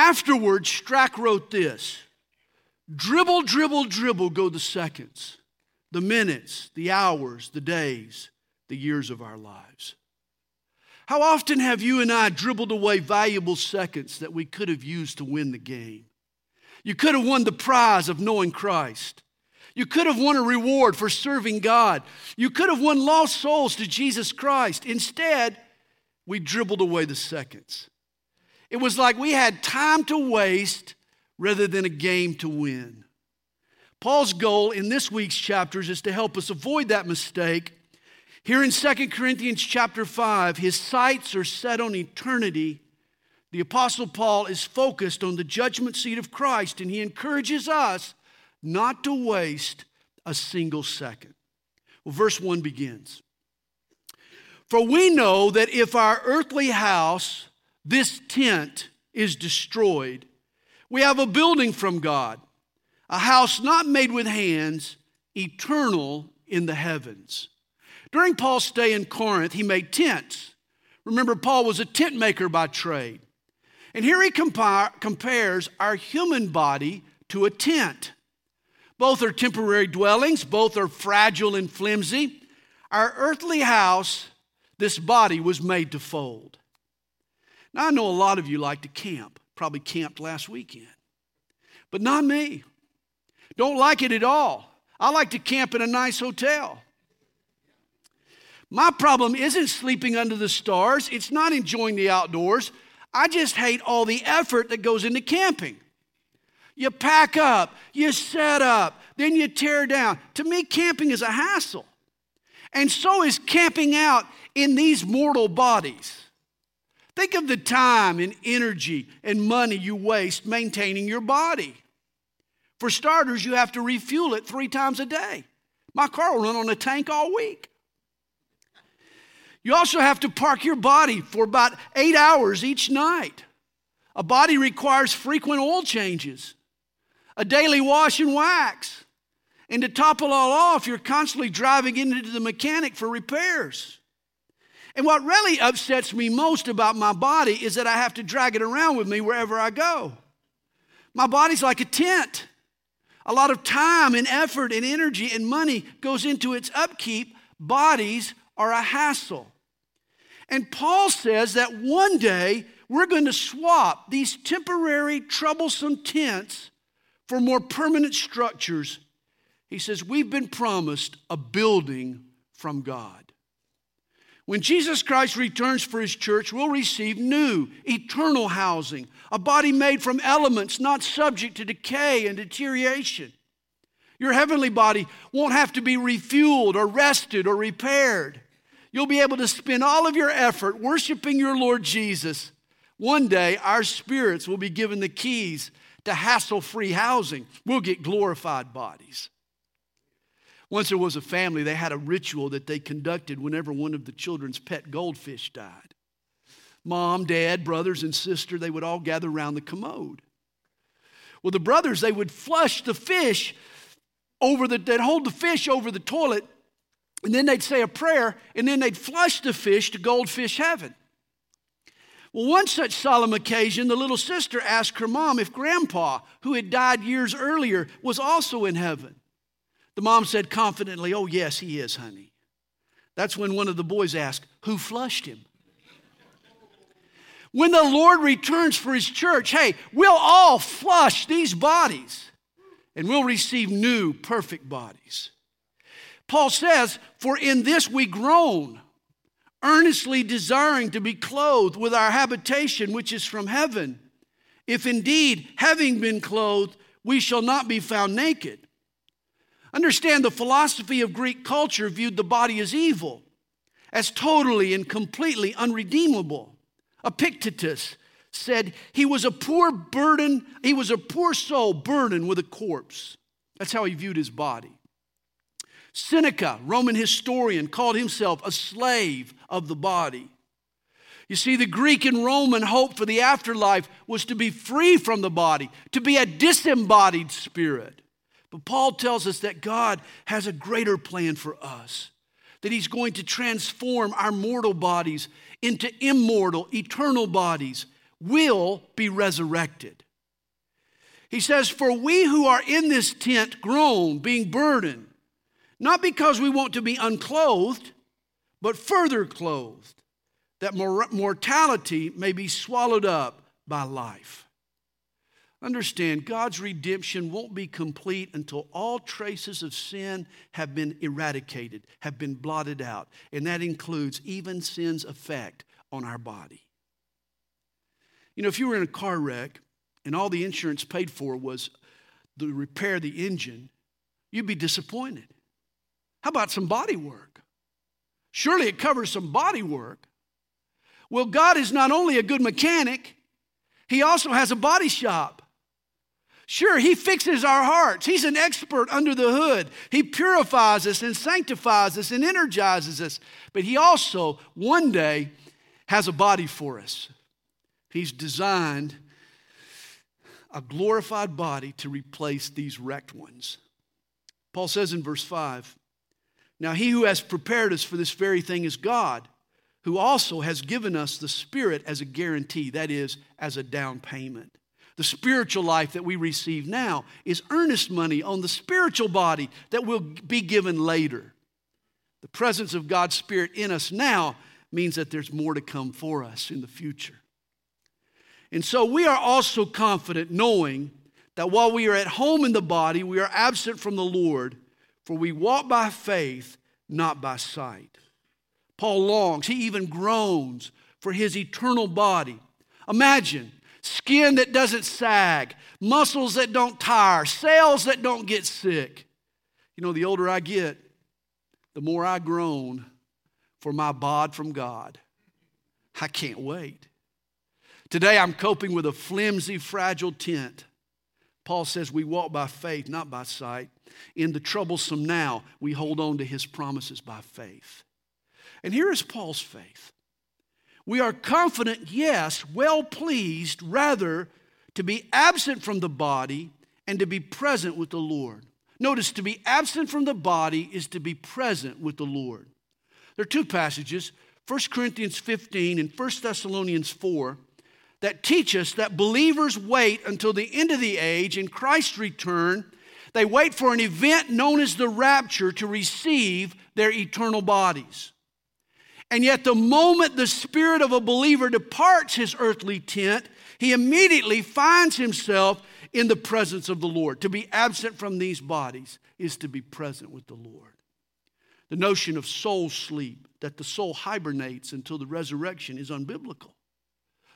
Afterwards, Strack wrote this Dribble, dribble, dribble go the seconds, the minutes, the hours, the days, the years of our lives. How often have you and I dribbled away valuable seconds that we could have used to win the game? You could have won the prize of knowing Christ. You could have won a reward for serving God. You could have won lost souls to Jesus Christ. Instead, we dribbled away the seconds. It was like we had time to waste rather than a game to win. Paul's goal in this week's chapters is to help us avoid that mistake here in 2 Corinthians chapter 5, his sights are set on eternity. The Apostle Paul is focused on the judgment seat of Christ, and he encourages us not to waste a single second. Well, verse 1 begins For we know that if our earthly house, this tent, is destroyed, we have a building from God, a house not made with hands, eternal in the heavens. During Paul's stay in Corinth, he made tents. Remember, Paul was a tent maker by trade. And here he compare, compares our human body to a tent. Both are temporary dwellings, both are fragile and flimsy. Our earthly house, this body was made to fold. Now, I know a lot of you like to camp, probably camped last weekend, but not me. Don't like it at all. I like to camp in a nice hotel. My problem isn't sleeping under the stars, it's not enjoying the outdoors. I just hate all the effort that goes into camping. You pack up, you set up, then you tear down. To me, camping is a hassle. And so is camping out in these mortal bodies. Think of the time and energy and money you waste maintaining your body. For starters, you have to refuel it three times a day. My car will run on a tank all week. You also have to park your body for about eight hours each night. A body requires frequent oil changes, a daily wash and wax. And to top it all off, you're constantly driving into the mechanic for repairs. And what really upsets me most about my body is that I have to drag it around with me wherever I go. My body's like a tent. A lot of time and effort and energy and money goes into its upkeep. Bodies are a hassle. And Paul says that one day we're going to swap these temporary, troublesome tents for more permanent structures. He says, We've been promised a building from God. When Jesus Christ returns for his church, we'll receive new, eternal housing, a body made from elements not subject to decay and deterioration. Your heavenly body won't have to be refueled or rested or repaired. You'll be able to spend all of your effort worshiping your Lord Jesus. One day, our spirits will be given the keys to hassle free housing. We'll get glorified bodies. Once there was a family, they had a ritual that they conducted whenever one of the children's pet goldfish died. Mom, dad, brothers, and sister, they would all gather around the commode. Well, the brothers, they would flush the fish over the, they'd hold the fish over the toilet, and then they'd say a prayer, and then they'd flush the fish to goldfish heaven. Well, one such solemn occasion, the little sister asked her mom if grandpa, who had died years earlier, was also in heaven. The mom said confidently, Oh, yes, he is, honey. That's when one of the boys asked, Who flushed him? When the Lord returns for his church, hey, we'll all flush these bodies and we'll receive new, perfect bodies. Paul says, For in this we groan, earnestly desiring to be clothed with our habitation which is from heaven. If indeed, having been clothed, we shall not be found naked. Understand the philosophy of Greek culture viewed the body as evil, as totally and completely unredeemable. Epictetus said he was a poor burden, he was a poor soul burdened with a corpse. That's how he viewed his body. Seneca, Roman historian, called himself a slave of the body. You see, the Greek and Roman hope for the afterlife was to be free from the body, to be a disembodied spirit. But Paul tells us that God has a greater plan for us, that He's going to transform our mortal bodies into immortal, eternal bodies will be resurrected. He says, For we who are in this tent groan, being burdened, not because we want to be unclothed, but further clothed, that mortality may be swallowed up by life. Understand, God's redemption won't be complete until all traces of sin have been eradicated, have been blotted out. And that includes even sin's effect on our body. You know, if you were in a car wreck and all the insurance paid for was to repair the engine, you'd be disappointed. How about some body work? Surely it covers some body work. Well, God is not only a good mechanic, He also has a body shop. Sure, He fixes our hearts. He's an expert under the hood. He purifies us and sanctifies us and energizes us. But He also, one day, has a body for us. He's designed a glorified body to replace these wrecked ones. Paul says in verse 5 Now he who has prepared us for this very thing is God, who also has given us the Spirit as a guarantee, that is, as a down payment. The spiritual life that we receive now is earnest money on the spiritual body that will be given later. The presence of God's Spirit in us now means that there's more to come for us in the future. And so we are also confident knowing that while we are at home in the body, we are absent from the Lord, for we walk by faith, not by sight. Paul longs, he even groans for his eternal body. Imagine skin that doesn't sag, muscles that don't tire, cells that don't get sick. You know, the older I get, the more I groan for my bod from God. I can't wait. Today I'm coping with a flimsy, fragile tent. Paul says we walk by faith, not by sight. In the troublesome now, we hold on to his promises by faith. And here is Paul's faith we are confident, yes, well pleased, rather, to be absent from the body and to be present with the Lord. Notice, to be absent from the body is to be present with the Lord. There are two passages, 1 Corinthians 15 and 1 Thessalonians 4, that teach us that believers wait until the end of the age in Christ's return. They wait for an event known as the rapture to receive their eternal bodies. And yet, the moment the spirit of a believer departs his earthly tent, he immediately finds himself in the presence of the Lord. To be absent from these bodies is to be present with the Lord. The notion of soul sleep, that the soul hibernates until the resurrection, is unbiblical.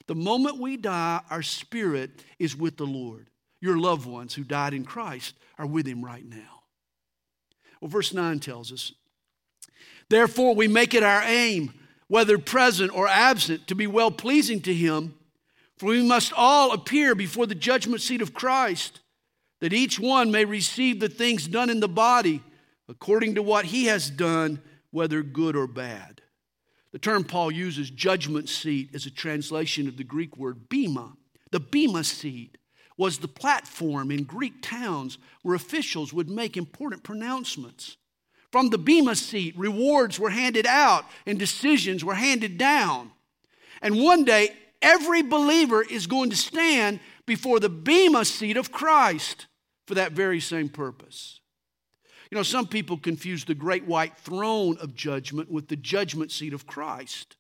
The moment we die, our spirit is with the Lord. Your loved ones who died in Christ are with him right now. Well, verse 9 tells us Therefore, we make it our aim, whether present or absent, to be well pleasing to Him. For we must all appear before the judgment seat of Christ, that each one may receive the things done in the body according to what he has done, whether good or bad. The term Paul uses, judgment seat, is a translation of the Greek word bema. The bema seat was the platform in Greek towns where officials would make important pronouncements. From the Bema seat, rewards were handed out and decisions were handed down. And one day, every believer is going to stand before the Bema seat of Christ for that very same purpose. You know, some people confuse the great white throne of judgment with the judgment seat of Christ.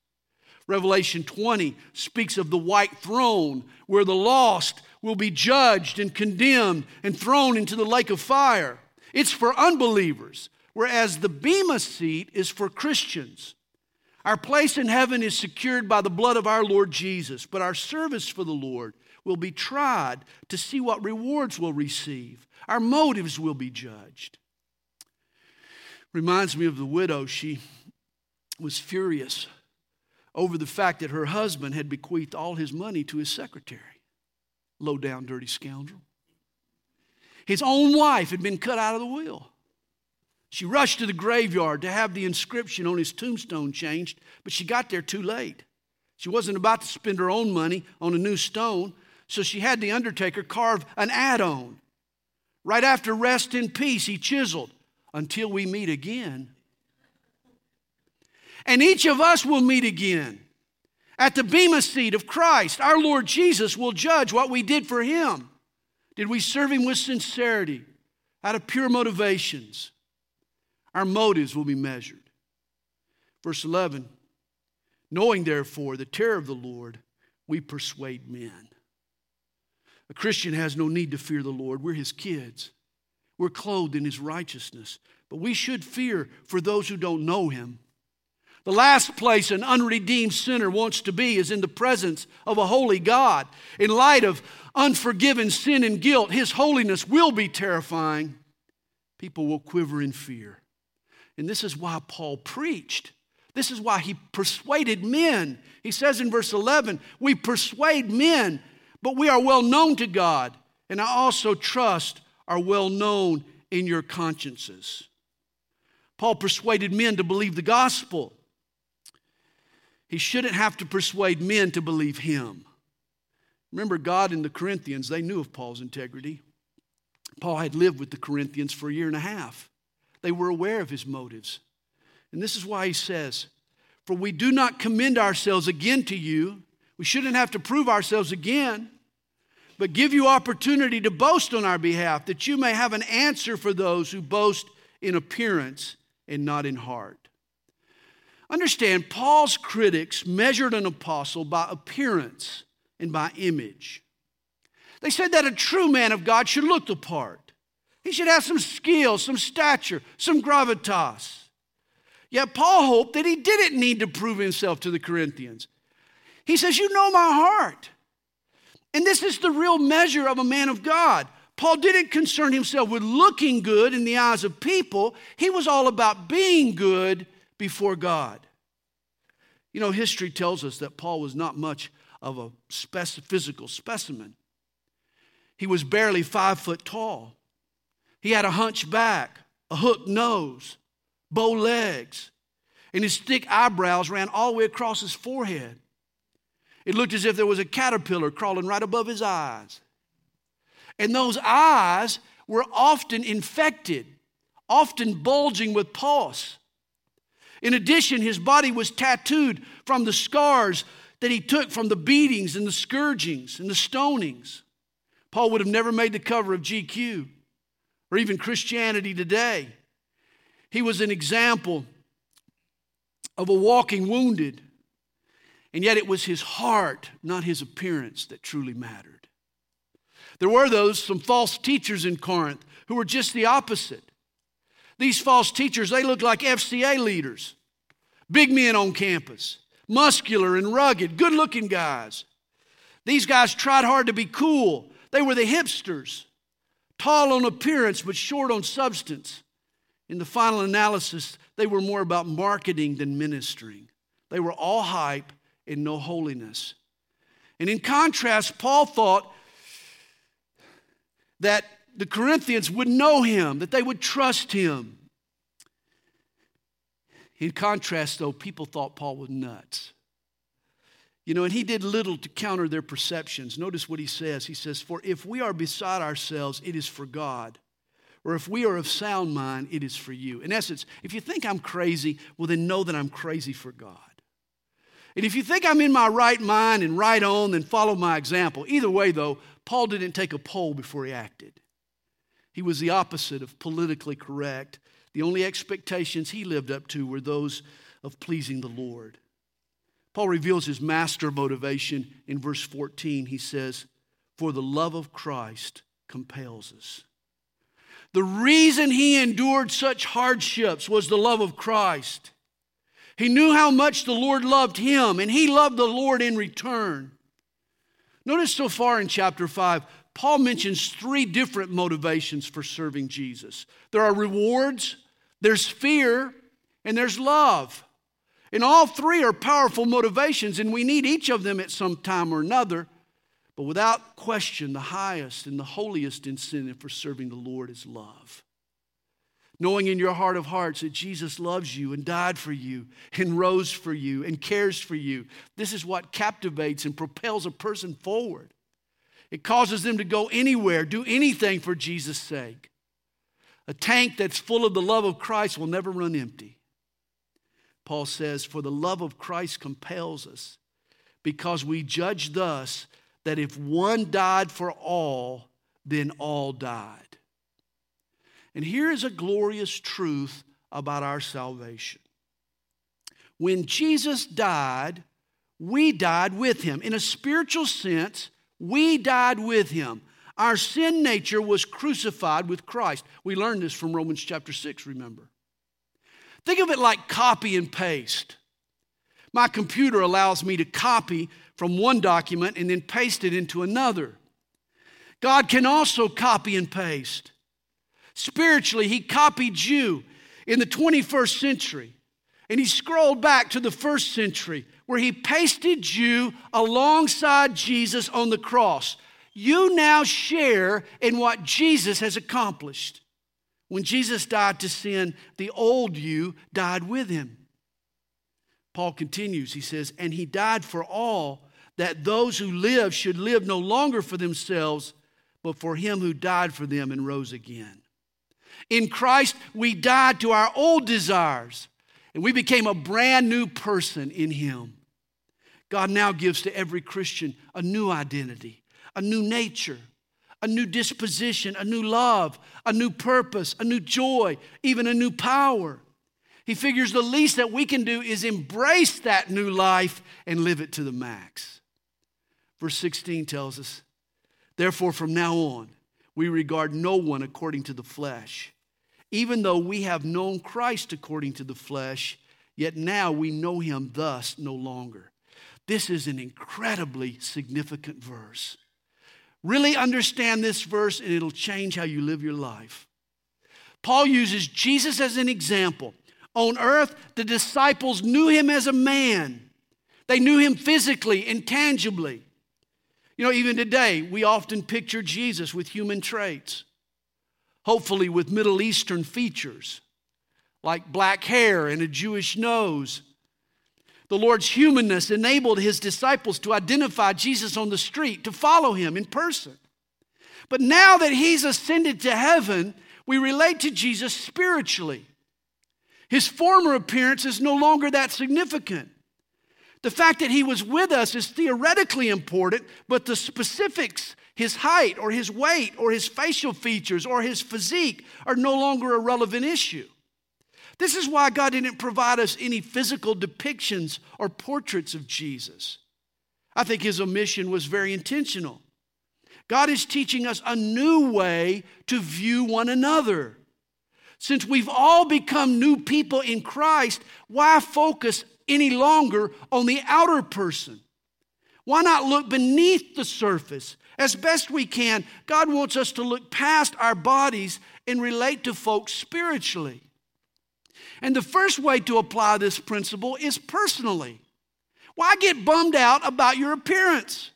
Revelation 20 speaks of the white throne where the lost will be judged and condemned and thrown into the lake of fire. It's for unbelievers whereas the Bema seat is for Christians. Our place in heaven is secured by the blood of our Lord Jesus, but our service for the Lord will be tried to see what rewards we'll receive. Our motives will be judged. Reminds me of the widow. She was furious over the fact that her husband had bequeathed all his money to his secretary. Low down, dirty scoundrel. His own wife had been cut out of the will. She rushed to the graveyard to have the inscription on his tombstone changed, but she got there too late. She wasn't about to spend her own money on a new stone, so she had the undertaker carve an add on. Right after rest in peace, he chiseled, until we meet again. And each of us will meet again. At the Bema seat of Christ, our Lord Jesus will judge what we did for him. Did we serve him with sincerity, out of pure motivations? Our motives will be measured. Verse 11 Knowing therefore the terror of the Lord, we persuade men. A Christian has no need to fear the Lord. We're his kids. We're clothed in his righteousness. But we should fear for those who don't know him. The last place an unredeemed sinner wants to be is in the presence of a holy God. In light of unforgiven sin and guilt, his holiness will be terrifying. People will quiver in fear. And this is why Paul preached. This is why he persuaded men. He says in verse 11, We persuade men, but we are well known to God, and I also trust are well known in your consciences. Paul persuaded men to believe the gospel. He shouldn't have to persuade men to believe him. Remember, God and the Corinthians, they knew of Paul's integrity. Paul had lived with the Corinthians for a year and a half. They were aware of his motives. And this is why he says, For we do not commend ourselves again to you. We shouldn't have to prove ourselves again, but give you opportunity to boast on our behalf, that you may have an answer for those who boast in appearance and not in heart. Understand, Paul's critics measured an apostle by appearance and by image. They said that a true man of God should look the part. He should have some skill, some stature, some gravitas. Yet Paul hoped that he didn't need to prove himself to the Corinthians. He says, You know my heart. And this is the real measure of a man of God. Paul didn't concern himself with looking good in the eyes of people, he was all about being good before God. You know, history tells us that Paul was not much of a physical specimen. He was barely five foot tall. He had a hunch back, a hooked nose, bow legs, and his thick eyebrows ran all the way across his forehead. It looked as if there was a caterpillar crawling right above his eyes. And those eyes were often infected, often bulging with pus. In addition, his body was tattooed from the scars that he took from the beatings and the scourgings and the stonings. Paul would have never made the cover of GQ or even Christianity Today. He was an example of a walking wounded, and yet it was his heart, not his appearance, that truly mattered. There were those, some false teachers in Corinth, who were just the opposite. These false teachers, they looked like FCA leaders, big men on campus, muscular and rugged, good looking guys. These guys tried hard to be cool. They were the hipsters, tall on appearance but short on substance. In the final analysis, they were more about marketing than ministering. They were all hype and no holiness. And in contrast, Paul thought that the Corinthians would know him, that they would trust him. In contrast, though, people thought Paul was nuts. You know, and he did little to counter their perceptions. Notice what he says. He says, For if we are beside ourselves, it is for God. Or if we are of sound mind, it is for you. In essence, if you think I'm crazy, well, then know that I'm crazy for God. And if you think I'm in my right mind and right on, then follow my example. Either way, though, Paul didn't take a poll before he acted. He was the opposite of politically correct. The only expectations he lived up to were those of pleasing the Lord. Paul reveals his master motivation in verse 14. He says, For the love of Christ compels us. The reason he endured such hardships was the love of Christ. He knew how much the Lord loved him, and he loved the Lord in return. Notice so far in chapter 5, Paul mentions three different motivations for serving Jesus there are rewards, there's fear, and there's love. And all three are powerful motivations, and we need each of them at some time or another. But without question, the highest and the holiest incentive for serving the Lord is love knowing in your heart of hearts that Jesus loves you and died for you and rose for you and cares for you. This is what captivates and propels a person forward. It causes them to go anywhere, do anything for Jesus' sake. A tank that's full of the love of Christ will never run empty. Paul says, For the love of Christ compels us. because we judge thus that if one died for all, then all died. And here is a glorious truth about our salvation. When Jesus died, we died with him. In a spiritual sense, we died with him. Our sin nature was crucified with Christ. We learned this from Romans chapter 6, remember. Think of it like copy and paste. My computer allows me to copy from one document and then paste it into another. God can also copy and paste. Spiritually, He copied you in the 21st century, and He scrolled back to the first century where He pasted you alongside Jesus on the cross. You now share in what Jesus has accomplished. When Jesus died to sin, the old you died with Him. Paul continues, he says, And he died for all, that those who live should live no longer for themselves, but for him who died for them and rose again. In Christ, we died to our old desires, and we became a brand new person in him. God now gives to every Christian a new identity, a new nature, a new disposition, a new love, a new purpose, a new joy, even a new power. He figures the least that we can do is embrace that new life and live it to the max. Verse 16 tells us, Therefore, from now on, we regard no one according to the flesh. Even though we have known Christ according to the flesh, yet now we know him thus no longer. This is an incredibly significant verse. Really understand this verse, and it'll change how you live your life. Paul uses Jesus as an example on earth, the disciples knew him as a man. They knew him physically and tangibly. You know, even today, we often picture Jesus with human traits, hopefully with Middle Eastern features, like black hair and a Jewish nose. The Lord's humanness enabled his disciples to identify Jesus on the street, to follow him in person. But now that he's ascended to heaven, we relate to Jesus spiritually. His former appearance is no longer that significant. The fact that he was with us is theoretically important, but the specifics, his height or his weight or his facial features or his physique, are no longer a relevant issue. This is why God didn't provide us any physical depictions or portraits of Jesus. I think his omission was very intentional. God is teaching us a new way to view one another. Since we've all become new people in Christ, why focus any longer on the outer person? Why not look beneath the surface? As best we can, God wants us to look past our bodies and relate to folks spiritually. And the first way to apply this principle is personally. Why get bummed out about your appearance?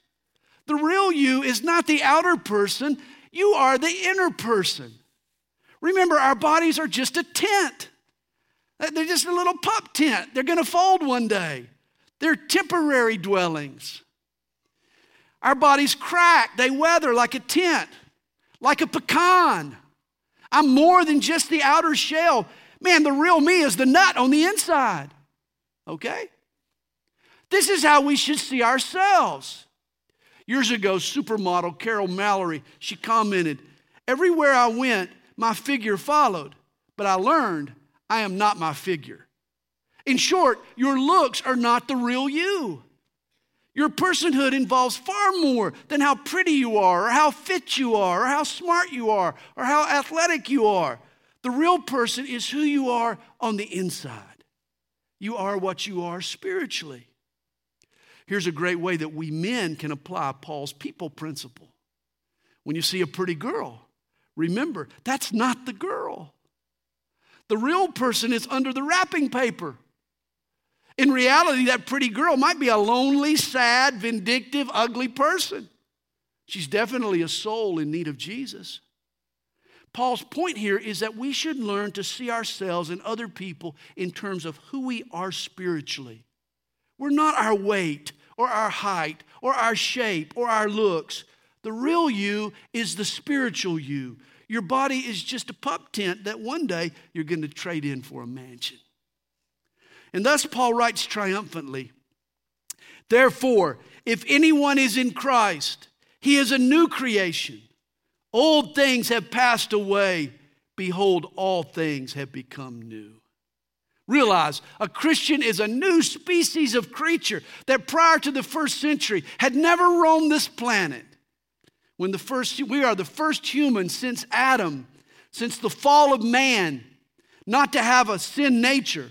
The real you is not the outer person, you are the inner person. Remember, our bodies are just a tent. Uh, they're just a little pup tent. They're going to fold one day. They're temporary dwellings. Our bodies crack, they weather like a tent, like a pecan. I'm more than just the outer shell. Man, the real me is the nut on the inside. Okay? This is how we should see ourselves. Years ago, supermodel Carol Mallory, she commented, Everywhere I went, my figure followed, but I learned I am not my figure. In short, your looks are not the real you. Your personhood involves far more than how pretty you are, or how fit you are, or how smart you are, or how athletic you are. The real person is who you are on the inside. You are what you are spiritually. Here's a great way that we men can apply Paul's people principle. When you see a pretty girl, Remember, that's not the girl. The real person is under the wrapping paper. In reality, that pretty girl might be a lonely, sad, vindictive, ugly person. She's definitely a soul in need of Jesus. Paul's point here is that we should learn to see ourselves and other people in terms of who we are spiritually. We're not our weight or our height or our shape or our looks. The real you is the spiritual you, your body is just a pup tent that one day you're going to trade in for a mansion. And thus, Paul writes triumphantly Therefore, if anyone is in Christ, he is a new creation. Old things have passed away. Behold, all things have become new. Realize a Christian is a new species of creature that prior to the first century had never roamed this planet. When the first, we are the first human since Adam, since the fall of man, not to have a sin nature.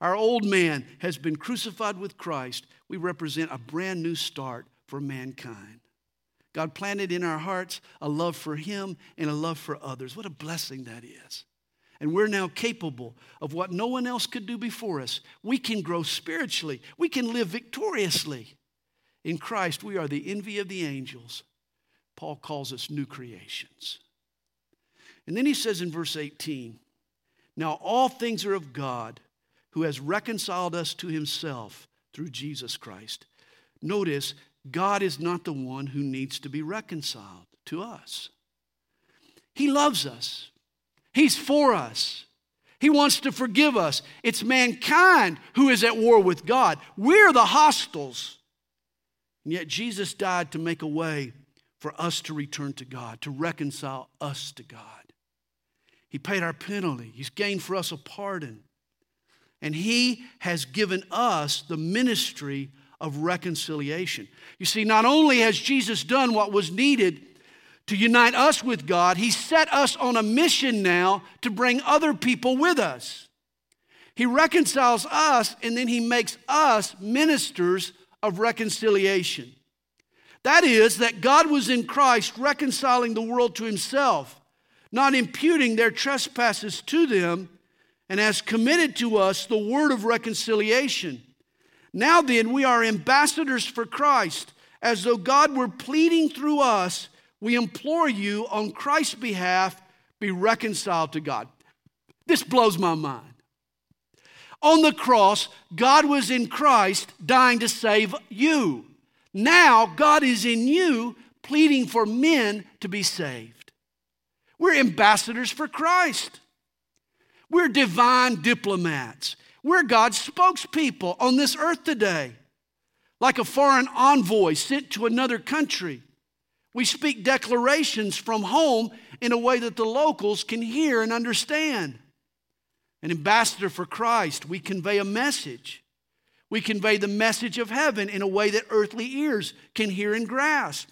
Our old man has been crucified with Christ. We represent a brand new start for mankind. God planted in our hearts a love for Him and a love for others. What a blessing that is. And we're now capable of what no one else could do before us. We can grow spiritually, we can live victoriously. In Christ, we are the envy of the angels. Paul calls us new creations. And then he says in verse 18, Now all things are of God, who has reconciled us to himself through Jesus Christ. Notice, God is not the one who needs to be reconciled to us. He loves us, He's for us. He wants to forgive us. It's mankind who is at war with God. We're the hostiles. And yet Jesus died to make a way for us to return to God, to reconcile us to God. He paid our penalty, He's gained for us a pardon. And He has given us the ministry of reconciliation. You see, not only has Jesus done what was needed to unite us with God, He set us on a mission now to bring other people with us. He reconciles us and then He makes us ministers of reconciliation. That is, that God was in Christ reconciling the world to Himself, not imputing their trespasses to them, and has committed to us the word of reconciliation. Now then, we are ambassadors for Christ, as though God were pleading through us. We implore you on Christ's behalf, be reconciled to God. This blows my mind. On the cross, God was in Christ dying to save you. Now, God is in you pleading for men to be saved. We're ambassadors for Christ. We're divine diplomats. We're God's spokespeople on this earth today. Like a foreign envoy sent to another country, we speak declarations from home in a way that the locals can hear and understand. An ambassador for Christ, we convey a message. We convey the message of heaven in a way that earthly ears can hear and grasp.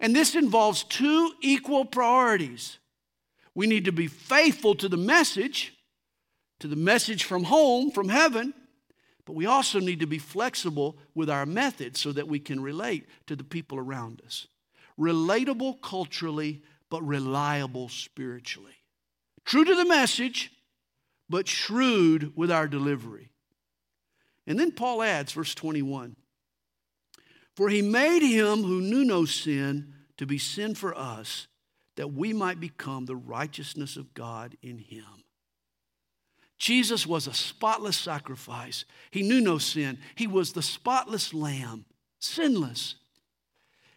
And this involves two equal priorities. We need to be faithful to the message, to the message from home, from heaven, but we also need to be flexible with our methods so that we can relate to the people around us. Relatable culturally, but reliable spiritually. True to the message, but shrewd with our delivery. And then Paul adds, verse 21 For he made him who knew no sin to be sin for us, that we might become the righteousness of God in him. Jesus was a spotless sacrifice. He knew no sin. He was the spotless lamb, sinless.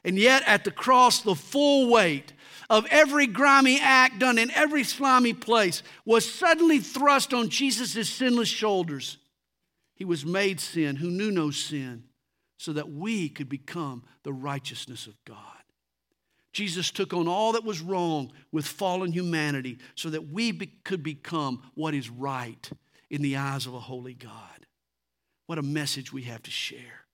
And yet, at the cross, the full weight of every grimy act done in every slimy place was suddenly thrust on Jesus' sinless shoulders. He was made sin who knew no sin so that we could become the righteousness of God. Jesus took on all that was wrong with fallen humanity so that we be, could become what is right in the eyes of a holy God. What a message we have to share.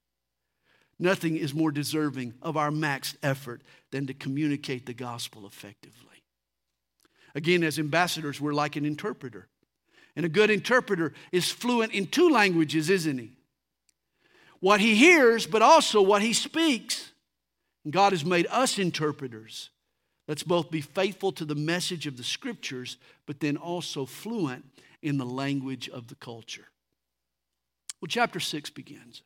Nothing is more deserving of our max effort than to communicate the gospel effectively. Again, as ambassadors, we're like an interpreter. And a good interpreter is fluent in two languages, isn't he? What he hears, but also what he speaks. God has made us interpreters. Let's both be faithful to the message of the scriptures, but then also fluent in the language of the culture. Well, chapter 6 begins.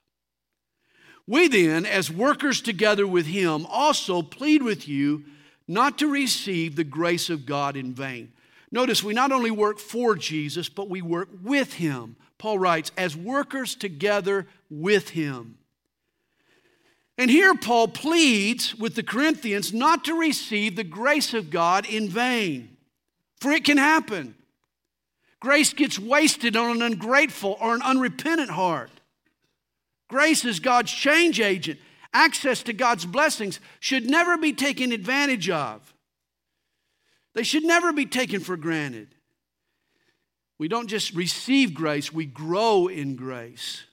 We then, as workers together with him, also plead with you not to receive the grace of God in vain. Notice we not only work for Jesus, but we work with him. Paul writes, as workers together with him. And here Paul pleads with the Corinthians not to receive the grace of God in vain, for it can happen. Grace gets wasted on an ungrateful or an unrepentant heart. Grace is God's change agent. Access to God's blessings should never be taken advantage of. They should never be taken for granted. We don't just receive grace, we grow in grace.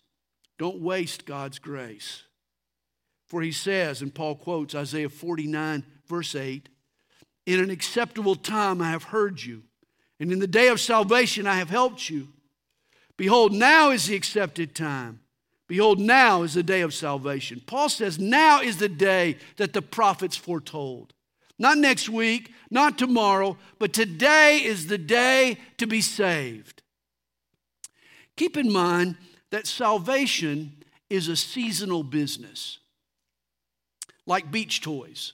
Don't waste God's grace. For he says, and Paul quotes Isaiah 49, verse 8 In an acceptable time I have heard you, and in the day of salvation I have helped you. Behold, now is the accepted time. Behold, now is the day of salvation. Paul says, now is the day that the prophets foretold. Not next week, not tomorrow, but today is the day to be saved. Keep in mind that salvation is a seasonal business, like beach toys,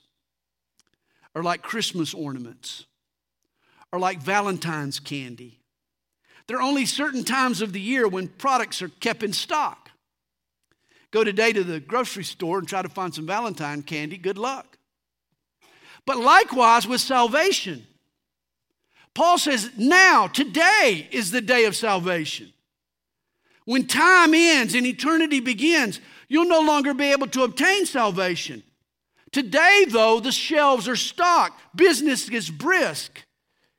or like Christmas ornaments, or like Valentine's candy. There are only certain times of the year when products are kept in stock. Go today to the grocery store and try to find some Valentine candy, good luck. But likewise with salvation. Paul says, now, today is the day of salvation. When time ends and eternity begins, you'll no longer be able to obtain salvation. Today, though, the shelves are stocked, business is brisk.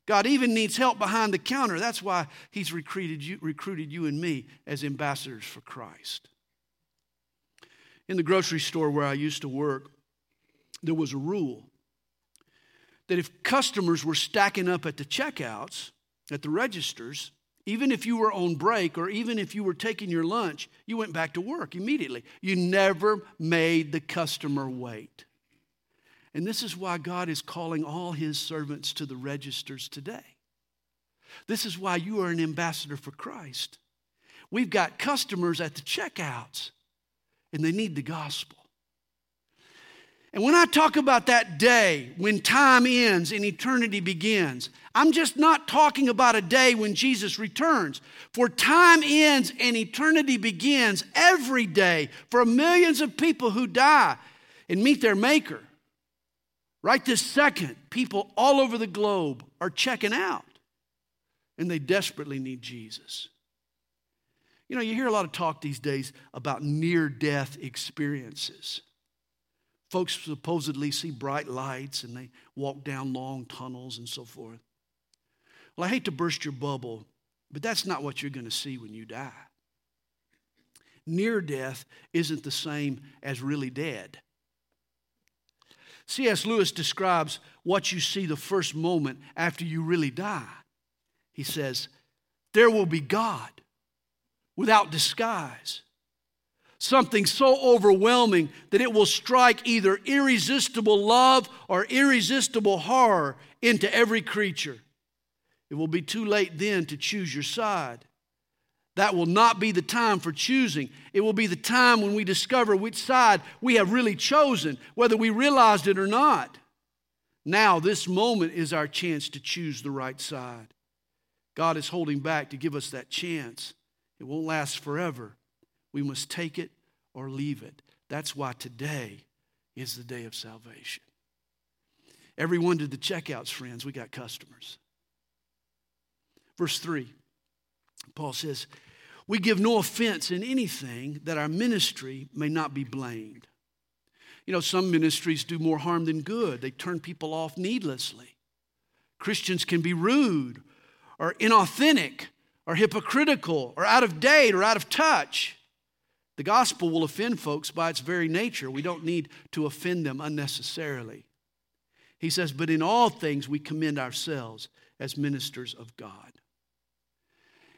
God even needs help behind the counter. That's why He's recruited you, recruited you and me as ambassadors for Christ. In the grocery store where I used to work, there was a rule that if customers were stacking up at the checkouts, at the registers, even if you were on break or even if you were taking your lunch, you went back to work immediately. You never made the customer wait. And this is why God is calling all his servants to the registers today. This is why you are an ambassador for Christ. We've got customers at the checkouts and they need the gospel. And when I talk about that day when time ends and eternity begins, I'm just not talking about a day when Jesus returns. For time ends and eternity begins every day for millions of people who die and meet their Maker. Right this second, people all over the globe are checking out and they desperately need Jesus. You know, you hear a lot of talk these days about near death experiences. Folks supposedly see bright lights and they walk down long tunnels and so forth. Well, I hate to burst your bubble, but that's not what you're going to see when you die. Near death isn't the same as really dead. C.S. Lewis describes what you see the first moment after you really die. He says, There will be God without disguise. Something so overwhelming that it will strike either irresistible love or irresistible horror into every creature. It will be too late then to choose your side. That will not be the time for choosing. It will be the time when we discover which side we have really chosen, whether we realized it or not. Now, this moment is our chance to choose the right side. God is holding back to give us that chance. It won't last forever. We must take it or leave it. That's why today is the day of salvation. Everyone to the checkouts, friends, we got customers. Verse 3, Paul says, We give no offense in anything that our ministry may not be blamed. You know, some ministries do more harm than good, they turn people off needlessly. Christians can be rude or inauthentic or hypocritical or out of date or out of touch. The gospel will offend folks by its very nature. We don't need to offend them unnecessarily. He says, But in all things we commend ourselves as ministers of God.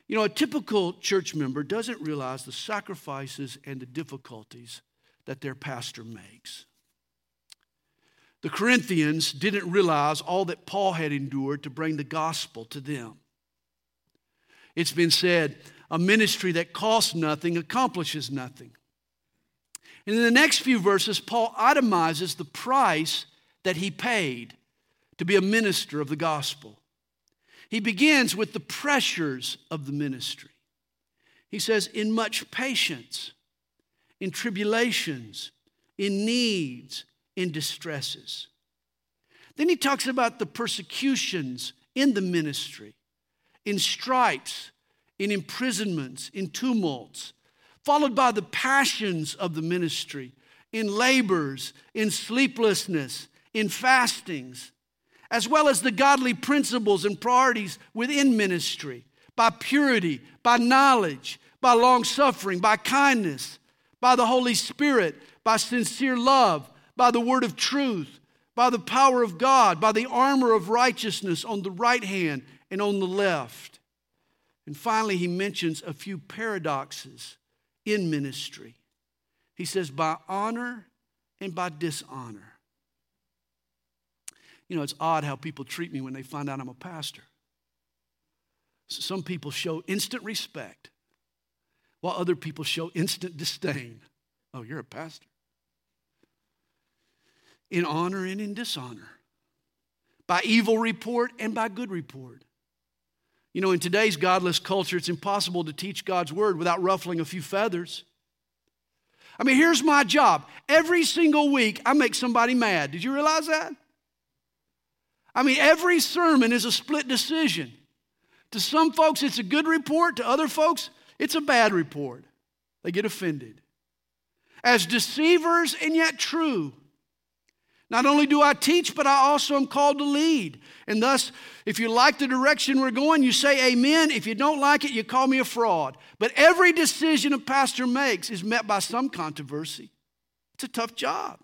You know, a typical church member doesn't realize the sacrifices and the difficulties that their pastor makes. The Corinthians didn't realize all that Paul had endured to bring the gospel to them. It's been said a ministry that costs nothing accomplishes nothing. And in the next few verses, Paul itemizes the price that he paid to be a minister of the gospel. He begins with the pressures of the ministry. He says, in much patience, in tribulations, in needs, in distresses. Then he talks about the persecutions in the ministry in stripes, in imprisonments, in tumults, followed by the passions of the ministry in labors, in sleeplessness, in fastings, as well as the godly principles and priorities within ministry by purity, by knowledge, by long suffering, by kindness, by the Holy Spirit, by sincere love, by the word of truth, by the power of God, by the armor of righteousness on the right hand and on the left. And finally, he mentions a few paradoxes in ministry. He says, by honor and by dishonor. You know, it's odd how people treat me when they find out I'm a pastor. Some people show instant respect, while other people show instant disdain. Oh, you're a pastor. In honor and in dishonor, by evil report and by good report. You know, in today's godless culture, it's impossible to teach God's word without ruffling a few feathers. I mean, here's my job. Every single week, I make somebody mad. Did you realize that? I mean, every sermon is a split decision. To some folks, it's a good report. To other folks, it's a bad report. They get offended. As deceivers and yet true. Not only do I teach, but I also am called to lead. And thus, if you like the direction we're going, you say amen. If you don't like it, you call me a fraud. But every decision a pastor makes is met by some controversy. It's a tough job.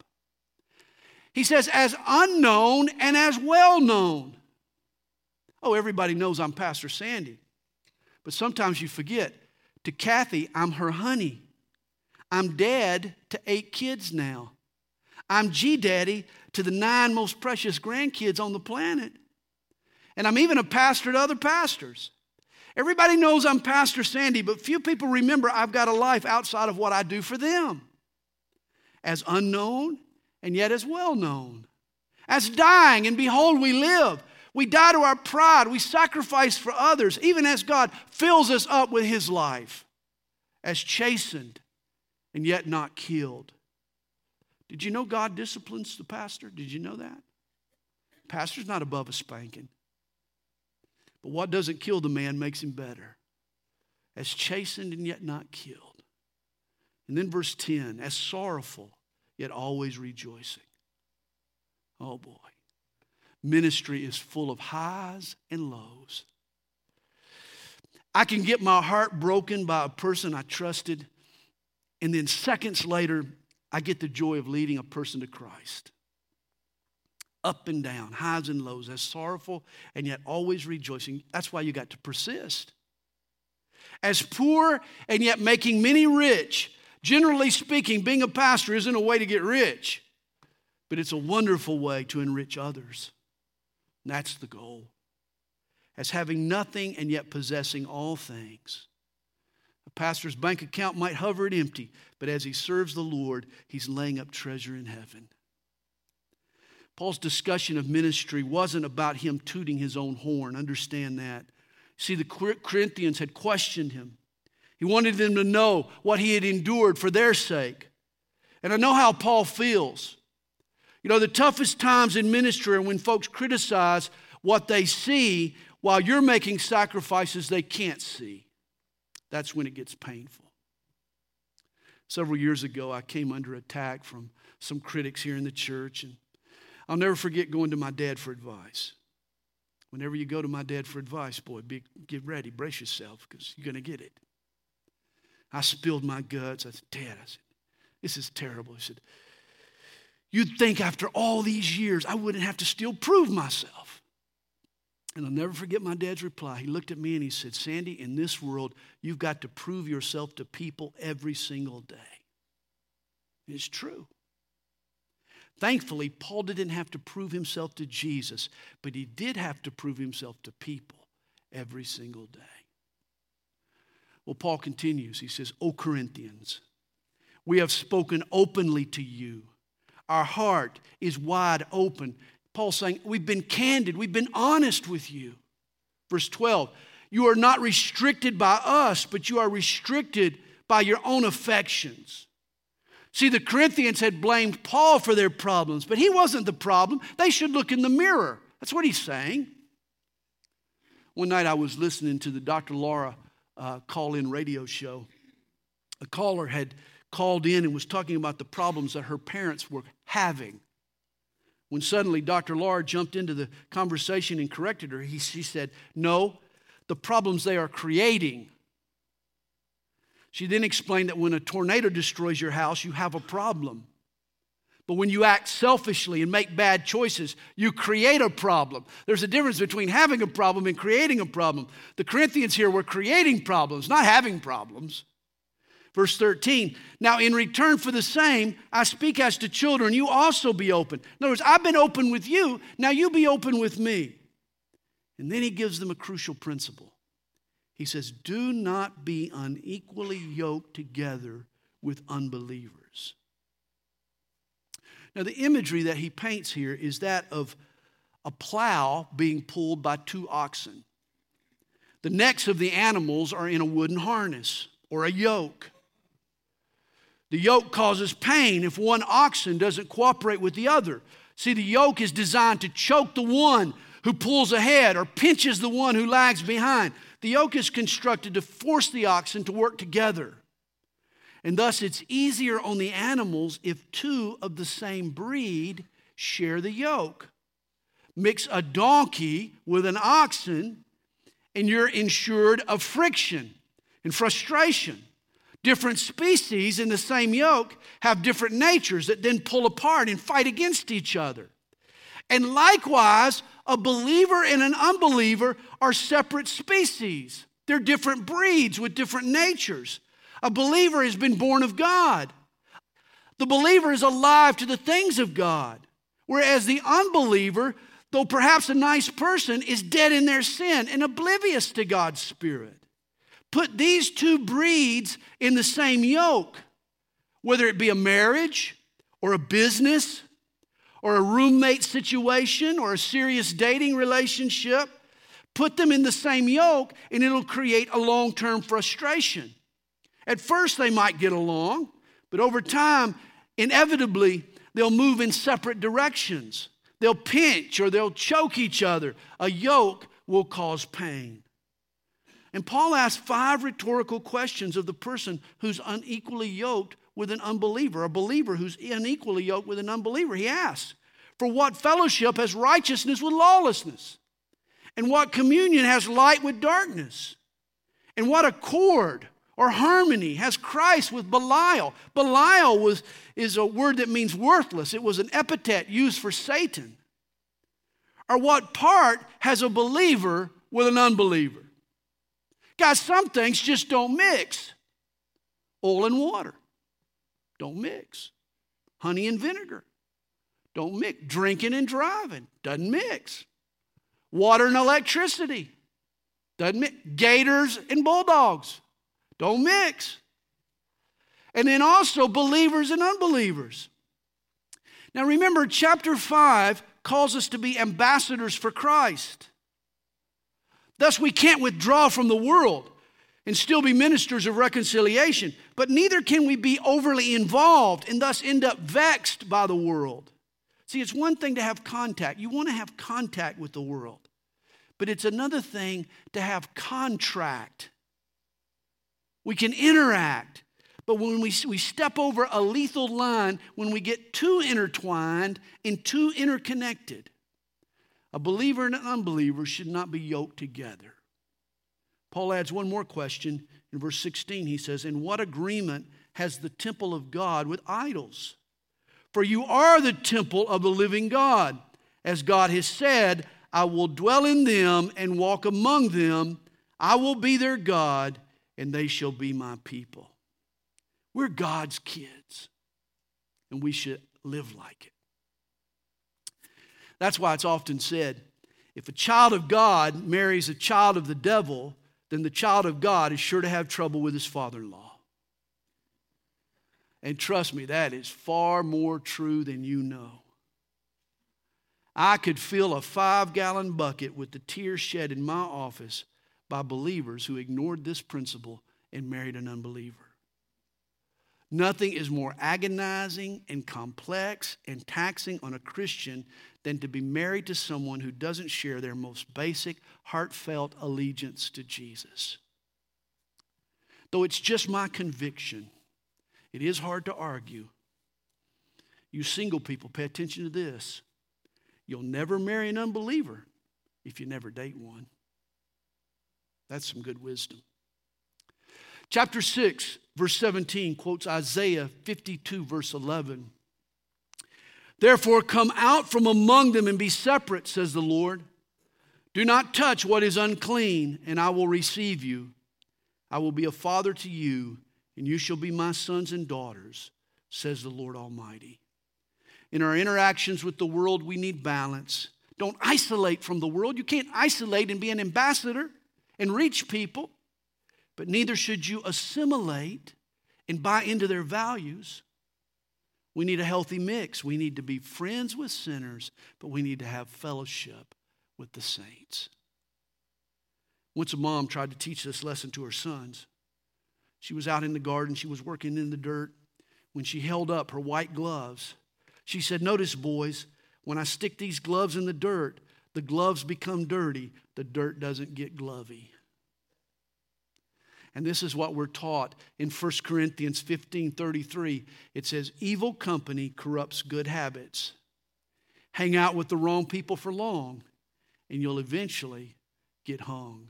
He says, as unknown and as well known. Oh, everybody knows I'm Pastor Sandy. But sometimes you forget. To Kathy, I'm her honey. I'm dad to eight kids now. I'm G Daddy to the nine most precious grandkids on the planet. And I'm even a pastor to other pastors. Everybody knows I'm Pastor Sandy, but few people remember I've got a life outside of what I do for them. As unknown and yet as well known. As dying and behold, we live. We die to our pride. We sacrifice for others, even as God fills us up with His life, as chastened and yet not killed. Did you know God disciplines the pastor? Did you know that? Pastor's not above a spanking. But what doesn't kill the man makes him better. As chastened and yet not killed. And then verse 10 as sorrowful, yet always rejoicing. Oh boy. Ministry is full of highs and lows. I can get my heart broken by a person I trusted, and then seconds later, I get the joy of leading a person to Christ. Up and down, highs and lows, as sorrowful and yet always rejoicing. That's why you got to persist. As poor and yet making many rich. Generally speaking, being a pastor isn't a way to get rich, but it's a wonderful way to enrich others. And that's the goal. As having nothing and yet possessing all things. A pastor's bank account might hover it empty, but as he serves the Lord, he's laying up treasure in heaven. Paul's discussion of ministry wasn't about him tooting his own horn. Understand that. See, the Corinthians had questioned him. He wanted them to know what he had endured for their sake. And I know how Paul feels. You know, the toughest times in ministry are when folks criticize what they see while you're making sacrifices they can't see. That's when it gets painful. Several years ago, I came under attack from some critics here in the church, and I'll never forget going to my dad for advice. Whenever you go to my dad for advice, boy, be, get ready, brace yourself, because you're going to get it. I spilled my guts. I said, Dad, I said, this is terrible. He said, You'd think after all these years I wouldn't have to still prove myself. And I'll never forget my dad's reply. He looked at me and he said, Sandy, in this world, you've got to prove yourself to people every single day. It's true. Thankfully, Paul didn't have to prove himself to Jesus, but he did have to prove himself to people every single day. Well, Paul continues. He says, O Corinthians, we have spoken openly to you our heart is wide open. Paul's saying, We've been candid, we've been honest with you. Verse 12, you are not restricted by us, but you are restricted by your own affections. See, the Corinthians had blamed Paul for their problems, but he wasn't the problem. They should look in the mirror. That's what he's saying. One night I was listening to the Dr. Laura uh, call in radio show, A caller had called in and was talking about the problems that her parents were having. When suddenly Dr. Laura jumped into the conversation and corrected her, he, she said, No, the problems they are creating. She then explained that when a tornado destroys your house, you have a problem. But when you act selfishly and make bad choices, you create a problem. There's a difference between having a problem and creating a problem. The Corinthians here were creating problems, not having problems. Verse 13, now in return for the same, I speak as to children, you also be open. In other words, I've been open with you, now you be open with me. And then he gives them a crucial principle. He says, Do not be unequally yoked together with unbelievers. Now, the imagery that he paints here is that of a plow being pulled by two oxen. The necks of the animals are in a wooden harness or a yoke. The yoke causes pain if one oxen doesn't cooperate with the other. See, the yoke is designed to choke the one who pulls ahead or pinches the one who lags behind. The yoke is constructed to force the oxen to work together. And thus, it's easier on the animals if two of the same breed share the yoke. Mix a donkey with an oxen, and you're insured of friction and frustration. Different species in the same yoke have different natures that then pull apart and fight against each other. And likewise, a believer and an unbeliever are separate species. They're different breeds with different natures. A believer has been born of God. The believer is alive to the things of God. Whereas the unbeliever, though perhaps a nice person, is dead in their sin and oblivious to God's Spirit. Put these two breeds in the same yoke, whether it be a marriage or a business or a roommate situation or a serious dating relationship. Put them in the same yoke and it'll create a long term frustration. At first, they might get along, but over time, inevitably, they'll move in separate directions. They'll pinch or they'll choke each other. A yoke will cause pain. And Paul asks five rhetorical questions of the person who's unequally yoked with an unbeliever, a believer who's unequally yoked with an unbeliever. He asks, For what fellowship has righteousness with lawlessness? And what communion has light with darkness? And what accord or harmony has Christ with Belial. Belial was, is a word that means worthless, it was an epithet used for Satan. Or what part has a believer with an unbeliever? Guys, some things just don't mix. Oil and water don't mix. Honey and vinegar don't mix. Drinking and driving doesn't mix. Water and electricity doesn't mix. Gators and bulldogs don't mix. And then also believers and unbelievers. Now remember, chapter 5 calls us to be ambassadors for Christ. Thus, we can't withdraw from the world and still be ministers of reconciliation, but neither can we be overly involved and thus end up vexed by the world. See, it's one thing to have contact. You want to have contact with the world, but it's another thing to have contract we can interact. But when we, we step over a lethal line, when we get too intertwined and too interconnected, a believer and an unbeliever should not be yoked together. Paul adds one more question. In verse 16, he says, In what agreement has the temple of God with idols? For you are the temple of the living God. As God has said, I will dwell in them and walk among them. I will be their God and they shall be my people. We're God's kids, and we should live like it. That's why it's often said if a child of God marries a child of the devil, then the child of God is sure to have trouble with his father in law. And trust me, that is far more true than you know. I could fill a five gallon bucket with the tears shed in my office by believers who ignored this principle and married an unbeliever. Nothing is more agonizing and complex and taxing on a Christian than to be married to someone who doesn't share their most basic, heartfelt allegiance to Jesus. though it's just my conviction, it is hard to argue. You single people, pay attention to this. You'll never marry an unbeliever if you never date one. That's some good wisdom. Chapter 6, verse 17 quotes Isaiah 52, verse 11. Therefore, come out from among them and be separate, says the Lord. Do not touch what is unclean, and I will receive you. I will be a father to you, and you shall be my sons and daughters, says the Lord Almighty. In our interactions with the world, we need balance. Don't isolate from the world. You can't isolate and be an ambassador and reach people, but neither should you assimilate and buy into their values. We need a healthy mix. We need to be friends with sinners, but we need to have fellowship with the saints. Once a mom tried to teach this lesson to her sons. She was out in the garden, she was working in the dirt. When she held up her white gloves, she said, Notice, boys, when I stick these gloves in the dirt, the gloves become dirty, the dirt doesn't get glovy. And this is what we're taught in 1 Corinthians 15 33. It says, Evil company corrupts good habits. Hang out with the wrong people for long, and you'll eventually get hung.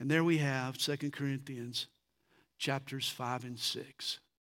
And there we have 2 Corinthians chapters 5 and 6.